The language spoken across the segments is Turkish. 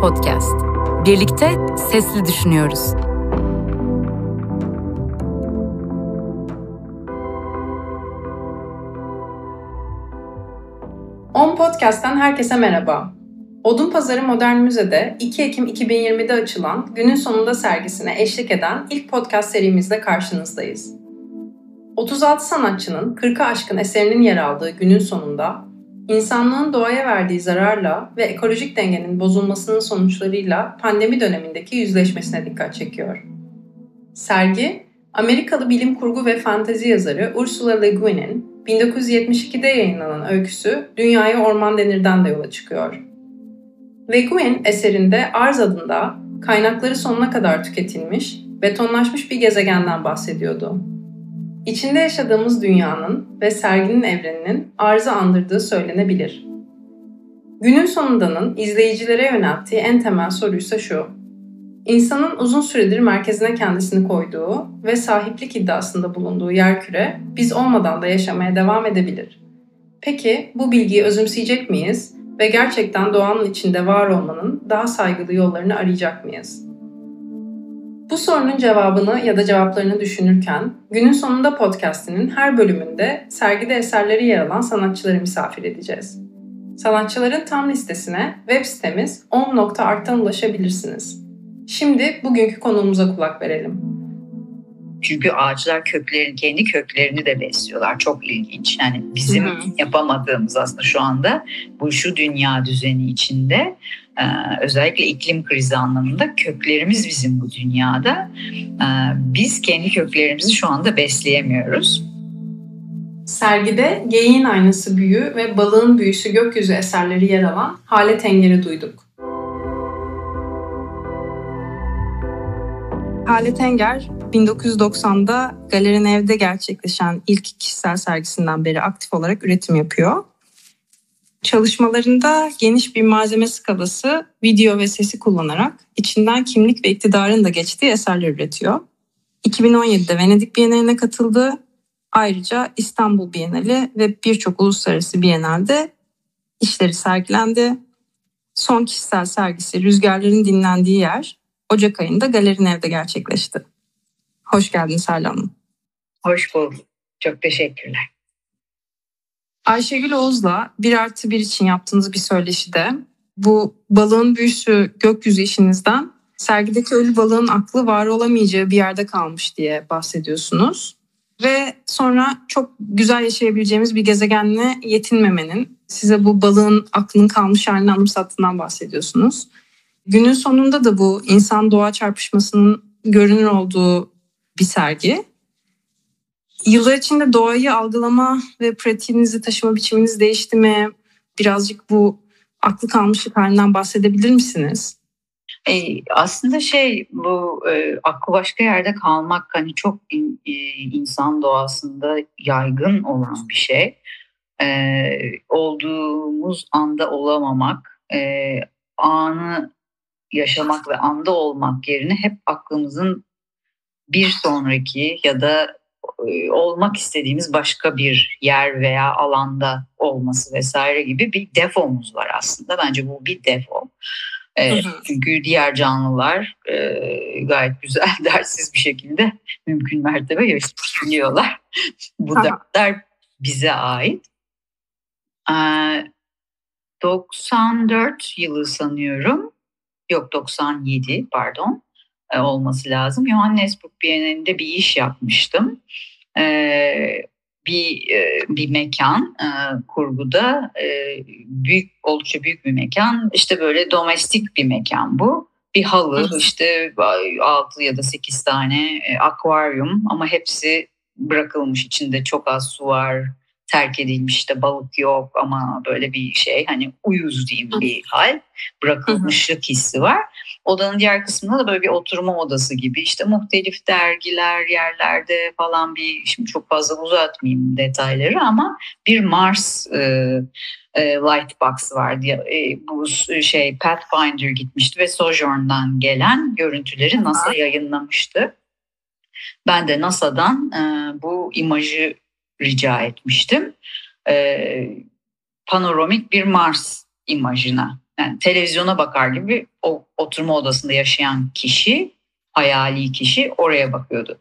Podcast. Birlikte sesli düşünüyoruz. On Podcast'ten herkese merhaba. Odun Pazarı Modern Müze'de 2 Ekim 2020'de açılan Günün Sonunda sergisine eşlik eden ilk podcast serimizde karşınızdayız. 36 sanatçının 40'a aşkın eserinin yer aldığı günün sonunda insanlığın doğaya verdiği zararla ve ekolojik dengenin bozulmasının sonuçlarıyla pandemi dönemindeki yüzleşmesine dikkat çekiyor. Sergi, Amerikalı bilim kurgu ve fantezi yazarı Ursula Le Guin'in 1972'de yayınlanan öyküsü Dünyaya Orman Denir'den de yola çıkıyor. Le Guin eserinde Arz adında kaynakları sonuna kadar tüketilmiş, betonlaşmış bir gezegenden bahsediyordu. İçinde yaşadığımız dünyanın ve serginin evreninin arzı andırdığı söylenebilir. Günün sonundanın izleyicilere yönelttiği en temel soruysa şu. İnsanın uzun süredir merkezine kendisini koyduğu ve sahiplik iddiasında bulunduğu yerküre biz olmadan da yaşamaya devam edebilir. Peki bu bilgiyi özümseyecek miyiz ve gerçekten doğanın içinde var olmanın daha saygılı yollarını arayacak mıyız? Bu sorunun cevabını ya da cevaplarını düşünürken günün sonunda podcast'inin her bölümünde sergide eserleri yer alan sanatçıları misafir edeceğiz. Sanatçıların tam listesine web sitemiz om.art'tan ulaşabilirsiniz. Şimdi bugünkü konuğumuza kulak verelim. Çünkü ağaçlar köklerini, kendi köklerini de besliyorlar. Çok ilginç. Yani bizim hı hı. yapamadığımız aslında şu anda bu şu dünya düzeni içinde özellikle iklim krizi anlamında köklerimiz bizim bu dünyada. Ee, biz kendi köklerimizi şu anda besleyemiyoruz. Sergide geyiğin aynası büyü ve balığın büyüsü gökyüzü eserleri yer alan Hale Tenger'i duyduk. Hale Tenger, 1990'da Galerin Ev'de gerçekleşen ilk kişisel sergisinden beri aktif olarak üretim yapıyor. Çalışmalarında geniş bir malzeme skalası, video ve sesi kullanarak içinden kimlik ve iktidarın da geçtiği eserler üretiyor. 2017'de Venedik Bienali'ne katıldı. Ayrıca İstanbul Bienali ve birçok uluslararası Bienal'de işleri sergilendi. Son kişisel sergisi Rüzgarların Dinlendiği Yer Ocak ayında Galerin Ev'de gerçekleşti. Hoş geldiniz Hala Hanım. Hoş bulduk. Çok teşekkürler. Ayşegül Oğuz'la bir artı bir için yaptığınız bir söyleşide bu balığın büyüsü gökyüzü işinizden sergideki ölü balığın aklı var olamayacağı bir yerde kalmış diye bahsediyorsunuz. Ve sonra çok güzel yaşayabileceğimiz bir gezegenle yetinmemenin size bu balığın aklının kalmış halini anımsattığından bahsediyorsunuz. Günün sonunda da bu insan doğa çarpışmasının görünür olduğu bir sergi. Yıllar içinde doğayı algılama ve pratiğinizi taşıma biçiminiz değişti mi? Birazcık bu aklı kalmışlık halinden bahsedebilir misiniz? E, aslında şey bu e, aklı başka yerde kalmak hani çok in, e, insan doğasında yaygın olan bir şey. E, olduğumuz anda olamamak, e, anı yaşamak ve anda olmak yerine hep aklımızın bir sonraki ya da olmak istediğimiz başka bir yer veya alanda olması vesaire gibi bir defomuz var aslında. Bence bu bir defo. E, çünkü diğer canlılar e, gayet güzel dersiz bir şekilde mümkün mertebe yaşayabiliyorlar. bu dertler bize ait. E, 94 yılı sanıyorum. Yok 97 pardon. E, olması lazım. Johannesburg Bienalinde bir iş yapmıştım. E, bir e, bir mekan kurguda büyük oldukça büyük bir mekan. İşte böyle domestik bir mekan bu. Bir halı işte 6 ya da 8 tane akvaryum ama hepsi bırakılmış içinde çok az su var terk edilmiş işte balık yok ama böyle bir şey hani uyuz diyeyim bir hal bırakılmışlık hissi var. Odanın diğer kısmında da böyle bir oturma odası gibi işte muhtelif dergiler yerlerde falan bir şimdi çok fazla uzatmayayım detayları ama bir Mars e, e, Lightbox vardı. E, bu şey Pathfinder gitmişti ve Sojourn'dan gelen görüntüleri NASA yayınlamıştı. Ben de NASA'dan e, bu imajı rica etmiştim. E, panoramik bir Mars imajına yani televizyona bakar gibi o oturma odasında yaşayan kişi, hayali kişi oraya bakıyordu.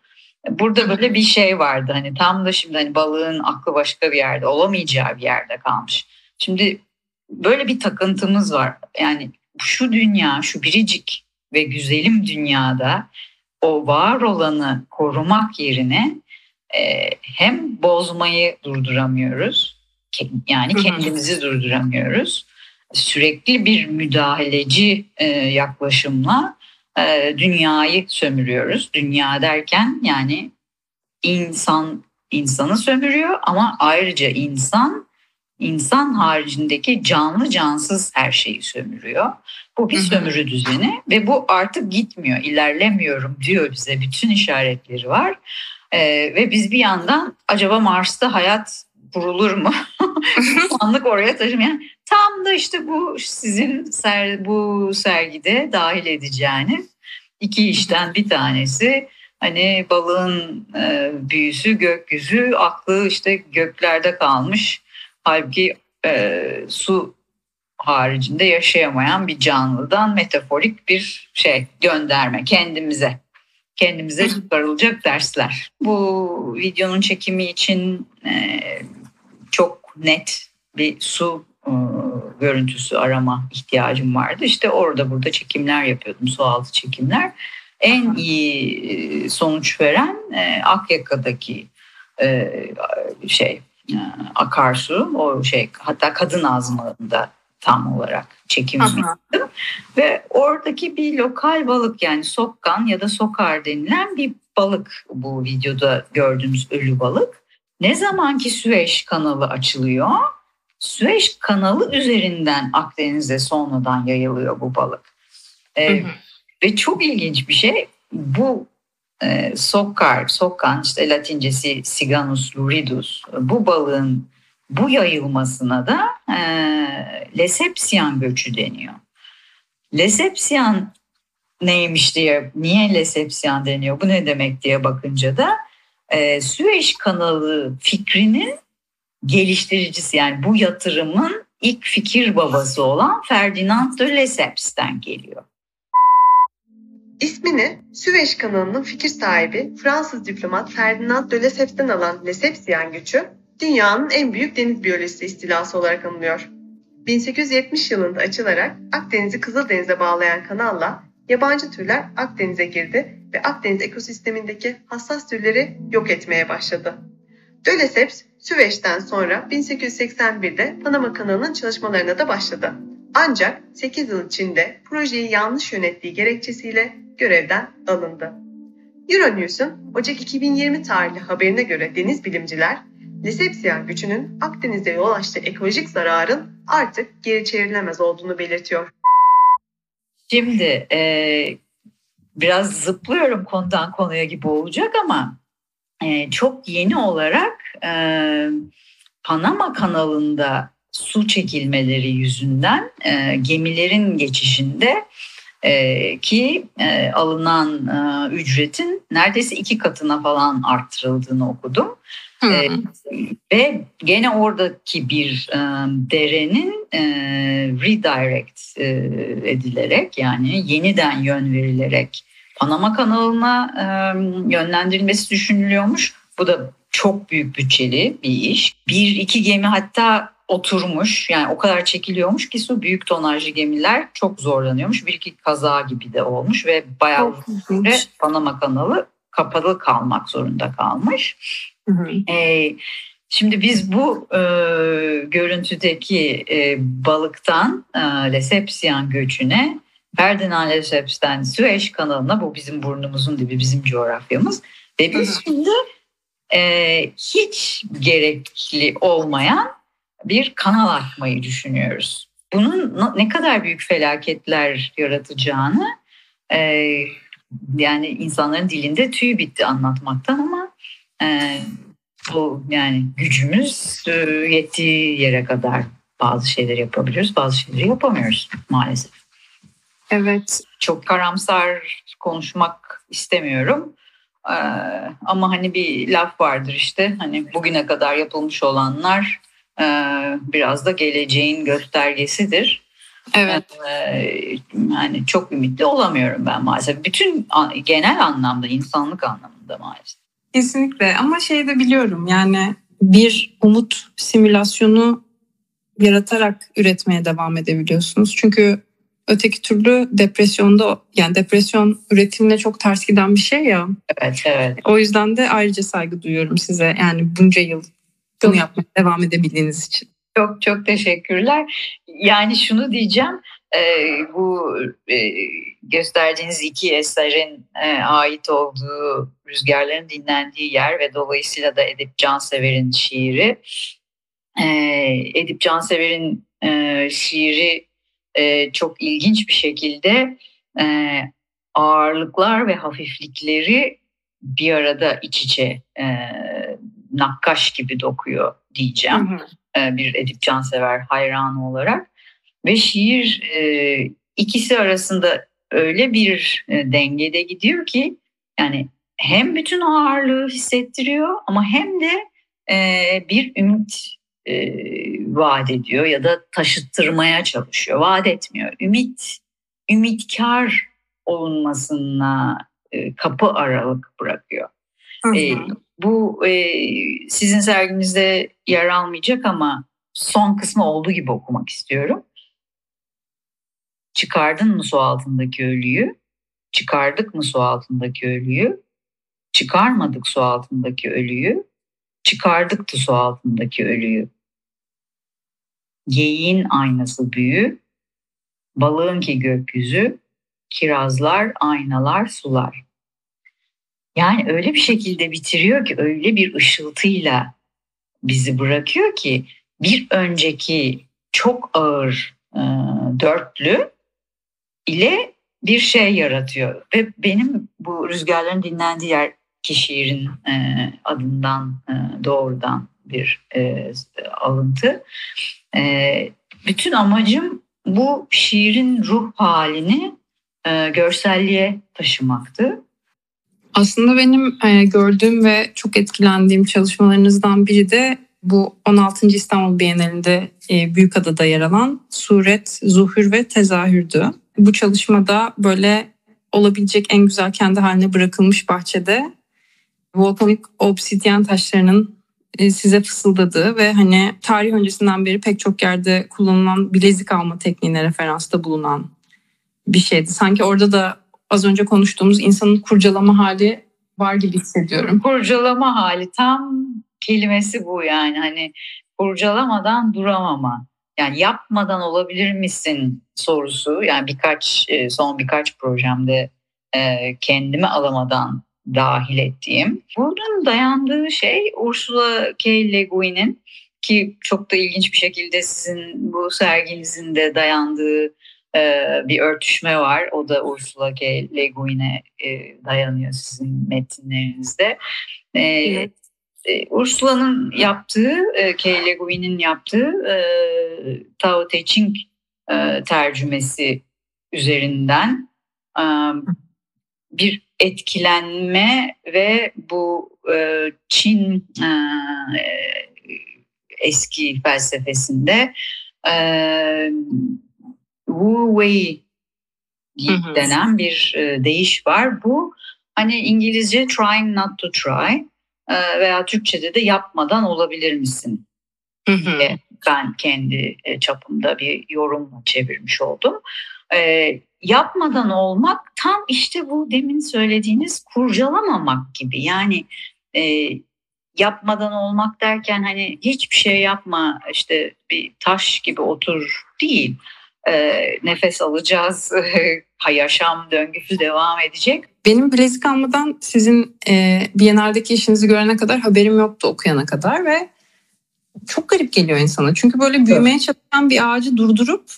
Burada böyle bir şey vardı hani tam da şimdi hani balığın aklı başka bir yerde olamayacağı bir yerde kalmış. Şimdi böyle bir takıntımız var. Yani şu dünya, şu biricik ve güzelim dünyada o var olanı korumak yerine e, hem bozmayı durduramıyoruz, yani kendimizi durduramıyoruz. Sürekli bir müdahaleci e, yaklaşımla e, dünyayı sömürüyoruz. Dünya derken yani insan insanı sömürüyor ama ayrıca insan insan haricindeki canlı cansız her şeyi sömürüyor. Bu bir sömürü düzeni ve bu artık gitmiyor, ilerlemiyorum diyor bize. Bütün işaretleri var. Ee, ve biz bir yandan acaba Mars'ta hayat kurulur mu? Anlık oraya taşımayan. Tam da işte bu sizin ser, bu sergide dahil edeceğiniz iki işten bir tanesi hani balığın e, büyüsü gökyüzü aklı işte göklerde kalmış halbuki e, su haricinde yaşayamayan bir canlıdan metaforik bir şey gönderme kendimize kendimize çıkarılacak dersler. Bu videonun çekimi için e, çok net bir su e, görüntüsü arama ihtiyacım vardı. İşte orada burada çekimler yapıyordum, su altı çekimler. En iyi e, sonuç veren e, Akyaka'daki e, şey akarsu, o şey hatta kadın azmağında tam olarak çekim yaptım. Ve oradaki bir lokal balık yani sokkan ya da sokar denilen bir balık bu videoda gördüğümüz ölü balık. Ne zamanki Süveyş kanalı açılıyor, Süveyş kanalı üzerinden Akdeniz'e sonradan yayılıyor bu balık. Ee, ve çok ilginç bir şey bu e, sokkar, sokkan işte latincesi Siganus luridus bu balığın bu yayılmasına da e, Lesepsiyan göçü deniyor. Lesepsiyan neymiş diye, niye Lesepsiyan deniyor, bu ne demek diye bakınca da e, Süveyş kanalı fikrinin geliştiricisi yani bu yatırımın ilk fikir babası olan Ferdinand de Lesseps'ten geliyor. İsmini Süveyş kanalının fikir sahibi Fransız diplomat Ferdinand de Lesseps'ten alan Lesepsiyan gücü dünyanın en büyük deniz biyolojisi istilası olarak anılıyor. 1870 yılında açılarak Akdeniz'i Kızıldeniz'e bağlayan kanalla yabancı türler Akdeniz'e girdi ve Akdeniz ekosistemindeki hassas türleri yok etmeye başladı. De Lesseps, Süveyş'ten sonra 1881'de Panama kanalının çalışmalarına da başladı. Ancak 8 yıl içinde projeyi yanlış yönettiği gerekçesiyle görevden alındı. Euronews'un Ocak 2020 tarihli haberine göre deniz bilimciler Lesepsiyan gücünün Akdeniz'e yol açtığı ekolojik zararın artık geri çevrilemez olduğunu belirtiyor. Şimdi e, biraz zıplıyorum konudan konuya gibi olacak ama e, çok yeni olarak e, Panama kanalında su çekilmeleri yüzünden e, gemilerin geçişinde e, ki e, alınan e, ücretin neredeyse iki katına falan arttırıldığını okudum. E, ve gene oradaki bir e, derenin e, redirect e, edilerek yani yeniden yön verilerek Panama kanalına e, yönlendirilmesi düşünülüyormuş. Bu da çok büyük bütçeli bir iş. Bir iki gemi hatta oturmuş yani o kadar çekiliyormuş ki su büyük tonajlı gemiler çok zorlanıyormuş. Bir iki kaza gibi de olmuş ve bayağı uzun Panama kanalı kapalı kalmak zorunda kalmış. Hı hı. E, şimdi biz bu e, görüntüdeki e, balıktan e, Lesepsiyan göçüne Ferdinand Leseps'ten Süveyş kanalına bu bizim burnumuzun dibi bizim coğrafyamız ve biz şimdi e, hiç gerekli olmayan bir kanal açmayı düşünüyoruz. Bunun ne kadar büyük felaketler yaratacağını e, yani insanların dilinde tüy bitti anlatmaktan ama e, bu yani gücümüz e, yettiği yere kadar bazı şeyleri yapabiliyoruz, bazı şeyleri yapamıyoruz maalesef. Evet. Çok karamsar konuşmak istemiyorum. Ee, ama hani bir laf vardır işte hani bugüne kadar yapılmış olanlar e, biraz da geleceğin göstergesidir. Evet. yani çok ümitli olamıyorum ben maalesef. Bütün genel anlamda, insanlık anlamında maalesef. Kesinlikle ama şey de biliyorum yani bir umut simülasyonu yaratarak üretmeye devam edebiliyorsunuz. Çünkü öteki türlü depresyonda yani depresyon üretimine çok ters giden bir şey ya. Evet, evet. O yüzden de ayrıca saygı duyuyorum size. Yani bunca yıl bunu yapmaya devam edebildiğiniz için. Çok çok teşekkürler. Yani şunu diyeceğim. E, bu e, gösterdiğiniz iki eserin e, ait olduğu rüzgarların dinlendiği yer ve dolayısıyla da Edip Cansever'in şiiri. E, Edip Cansever'in e, şiiri e, çok ilginç bir şekilde e, ağırlıklar ve hafiflikleri bir arada iç içe e, nakkaş gibi dokuyor diyeceğim. Hı hı. E, bir Edip Cansever hayranı olarak. Ve şiir e, ikisi arasında öyle bir e, dengede gidiyor ki yani hem bütün ağırlığı hissettiriyor ama hem de bir ümit vaat ediyor ya da taşıttırmaya çalışıyor. Vaat etmiyor. Ümit, ümitkar olunmasına kapı aralık bırakıyor. Hı hı. bu sizin serginizde yer almayacak ama son kısmı olduğu gibi okumak istiyorum. Çıkardın mı su altındaki ölüyü? Çıkardık mı su altındaki ölüyü? Çıkarmadık su altındaki ölüyü. Çıkardıktı su altındaki ölüyü. Geyiğin aynası büyü, balığın ki gökyüzü, kirazlar, aynalar, sular. Yani öyle bir şekilde bitiriyor ki öyle bir ışıltıyla bizi bırakıyor ki bir önceki çok ağır e, dörtlü ile bir şey yaratıyor. Ve benim bu rüzgarların dinlendiği yer ki şiirin e, adından e, doğrudan bir e, alıntı. E, bütün amacım bu şiirin ruh halini e, görselliğe taşımaktı. Aslında benim e, gördüğüm ve çok etkilendiğim çalışmalarınızdan biri de bu 16. İstanbul Bienalinde e, Büyükada'da yer alan Suret, Zuhür ve Tezahürdü. Bu çalışmada böyle olabilecek en güzel kendi haline bırakılmış bahçede volkanik obsidyen taşlarının e, size fısıldadığı ve hani tarih öncesinden beri pek çok yerde kullanılan bilezik alma tekniğine referansta bulunan bir şeydi. Sanki orada da az önce konuştuğumuz insanın kurcalama hali var gibi hissediyorum. Kurcalama hali tam kelimesi bu yani hani kurcalamadan duramama. Yani yapmadan olabilir misin sorusu yani birkaç e, son birkaç projemde e, kendimi alamadan dahil ettiğim. Bunun dayandığı şey Ursula K. Le Guin'in ki çok da ilginç bir şekilde sizin bu serginizin de dayandığı bir örtüşme var. O da Ursula K. Le Guin'e dayanıyor sizin metinlerinizde. Evet. Ursula'nın yaptığı, K. Le Guin'in yaptığı Tao Te Ching tercümesi üzerinden bir etkilenme ve bu e, Çin e, eski felsefesinde e, Wu Wei denen bir e, deyiş var. Bu hani İngilizce trying not to try e, veya Türkçe'de de yapmadan olabilir misin? Hı hı. Ben kendi e, çapımda bir yorumla çevirmiş oldum. E, yapmadan olmak tam işte bu demin söylediğiniz kurcalamamak gibi. Yani e, yapmadan olmak derken hani hiçbir şey yapma işte bir taş gibi otur değil. E, nefes alacağız, yaşam döngüsü devam edecek. Benim bilezik almadan sizin e, Biennale'deki işinizi görene kadar haberim yoktu okuyana kadar ve çok garip geliyor insana. Çünkü böyle büyümeye evet. çalışan bir ağacı durdurup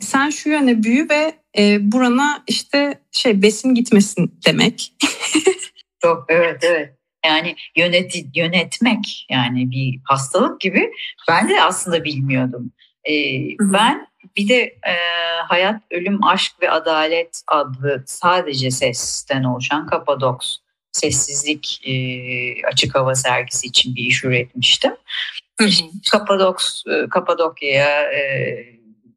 sen şu yöne büyü ve e, burana işte şey besin gitmesin demek. Çok evet evet. Yani yönet, yönetmek yani bir hastalık gibi ben de aslında bilmiyordum. Ee, ben bir de e, Hayat, Ölüm, Aşk ve Adalet adlı sadece sesten oluşan Kapadoks sessizlik e, açık hava sergisi için bir iş üretmiştim. Kapadoks, e, Kapadokya'ya e,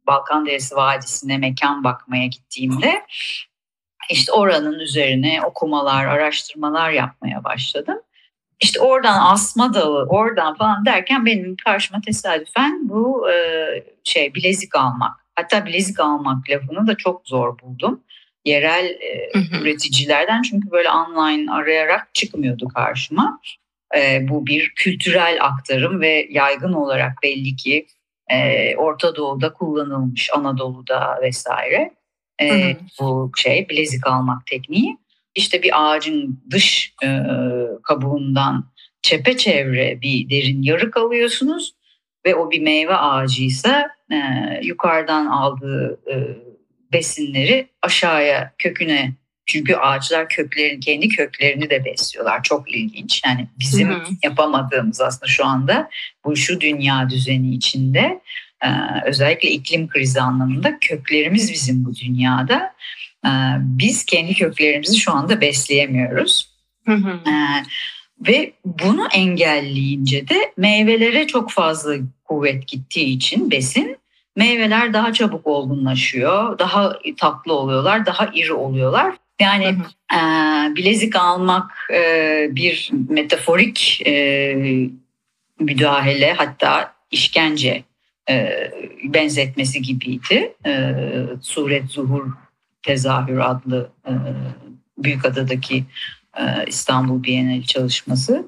Balkan Deresi Vadisi'ne mekan bakmaya gittiğimde işte oranın üzerine okumalar, araştırmalar yapmaya başladım. İşte oradan asma dağı, oradan falan derken benim karşıma tesadüfen bu e, şey bilezik almak. Hatta bilezik almak lafını da çok zor buldum. Yerel e, üreticilerden çünkü böyle online arayarak çıkmıyordu karşıma. E, bu bir kültürel aktarım ve yaygın olarak belli ki e, Orta Doğu'da kullanılmış, Anadolu'da vesaire. E, bu şey bilezik almak tekniği işte bir ağacın dış e, kabuğundan çepeçevre bir derin yarık alıyorsunuz ve o bir meyve ağacıysa e, yukarıdan aldığı e, besinleri aşağıya köküne çünkü ağaçlar köklerin kendi köklerini de besliyorlar. Çok ilginç. Yani bizim hı hı. yapamadığımız aslında şu anda bu şu dünya düzeni içinde e, özellikle iklim krizi anlamında köklerimiz bizim bu dünyada biz kendi köklerimizi şu anda besleyemiyoruz. Hı hı. Ee, ve bunu engelleyince de meyvelere çok fazla kuvvet gittiği için besin meyveler daha çabuk olgunlaşıyor, daha tatlı oluyorlar, daha iri oluyorlar. Yani hı hı. E, bilezik almak e, bir metaforik e, müdahale hatta işkence e, benzetmesi gibiydi. E, Suret Zuhur Tezahür adlı e, Büyükada'daki e, İstanbul Bienali çalışması.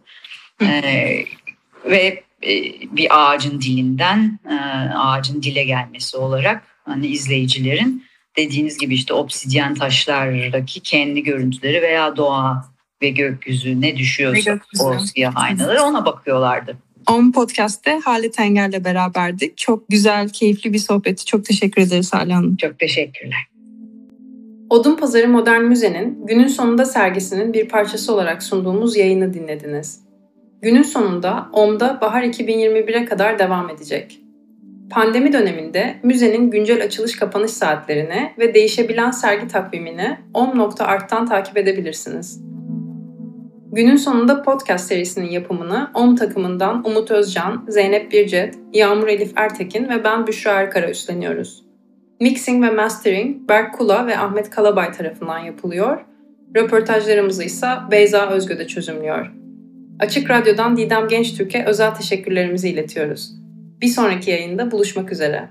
E, ve e, bir ağacın dilinden e, ağacın dile gelmesi olarak hani izleyicilerin dediğiniz gibi işte obsidyen taşlardaki kendi görüntüleri veya doğa ve gökyüzü ne düşüyorsa gökyüzü. o siyah aynaları ona bakıyorlardı. On Podcast'te Halit Engel'le beraberdik. Çok güzel, keyifli bir sohbetti. Çok teşekkür ederiz Halit Hanım. Çok teşekkürler. Odun Pazarı Modern Müze'nin günün sonunda sergisinin bir parçası olarak sunduğumuz yayını dinlediniz. Günün sonunda OM'da bahar 2021'e kadar devam edecek. Pandemi döneminde müzenin güncel açılış kapanış saatlerini ve değişebilen sergi takvimini om.art'tan takip edebilirsiniz. Günün sonunda podcast serisinin yapımını OM takımından Umut Özcan, Zeynep Bircet, Yağmur Elif Ertekin ve ben Büşra Erkara üstleniyoruz. Mixing ve mastering Berk Kula ve Ahmet Kalabay tarafından yapılıyor. Röportajlarımızı ise Beyza Özgö'de çözümlüyor. Açık Radyo'dan Didem Genç Türk'e özel teşekkürlerimizi iletiyoruz. Bir sonraki yayında buluşmak üzere.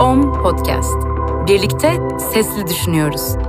OM Podcast. Birlikte sesli düşünüyoruz.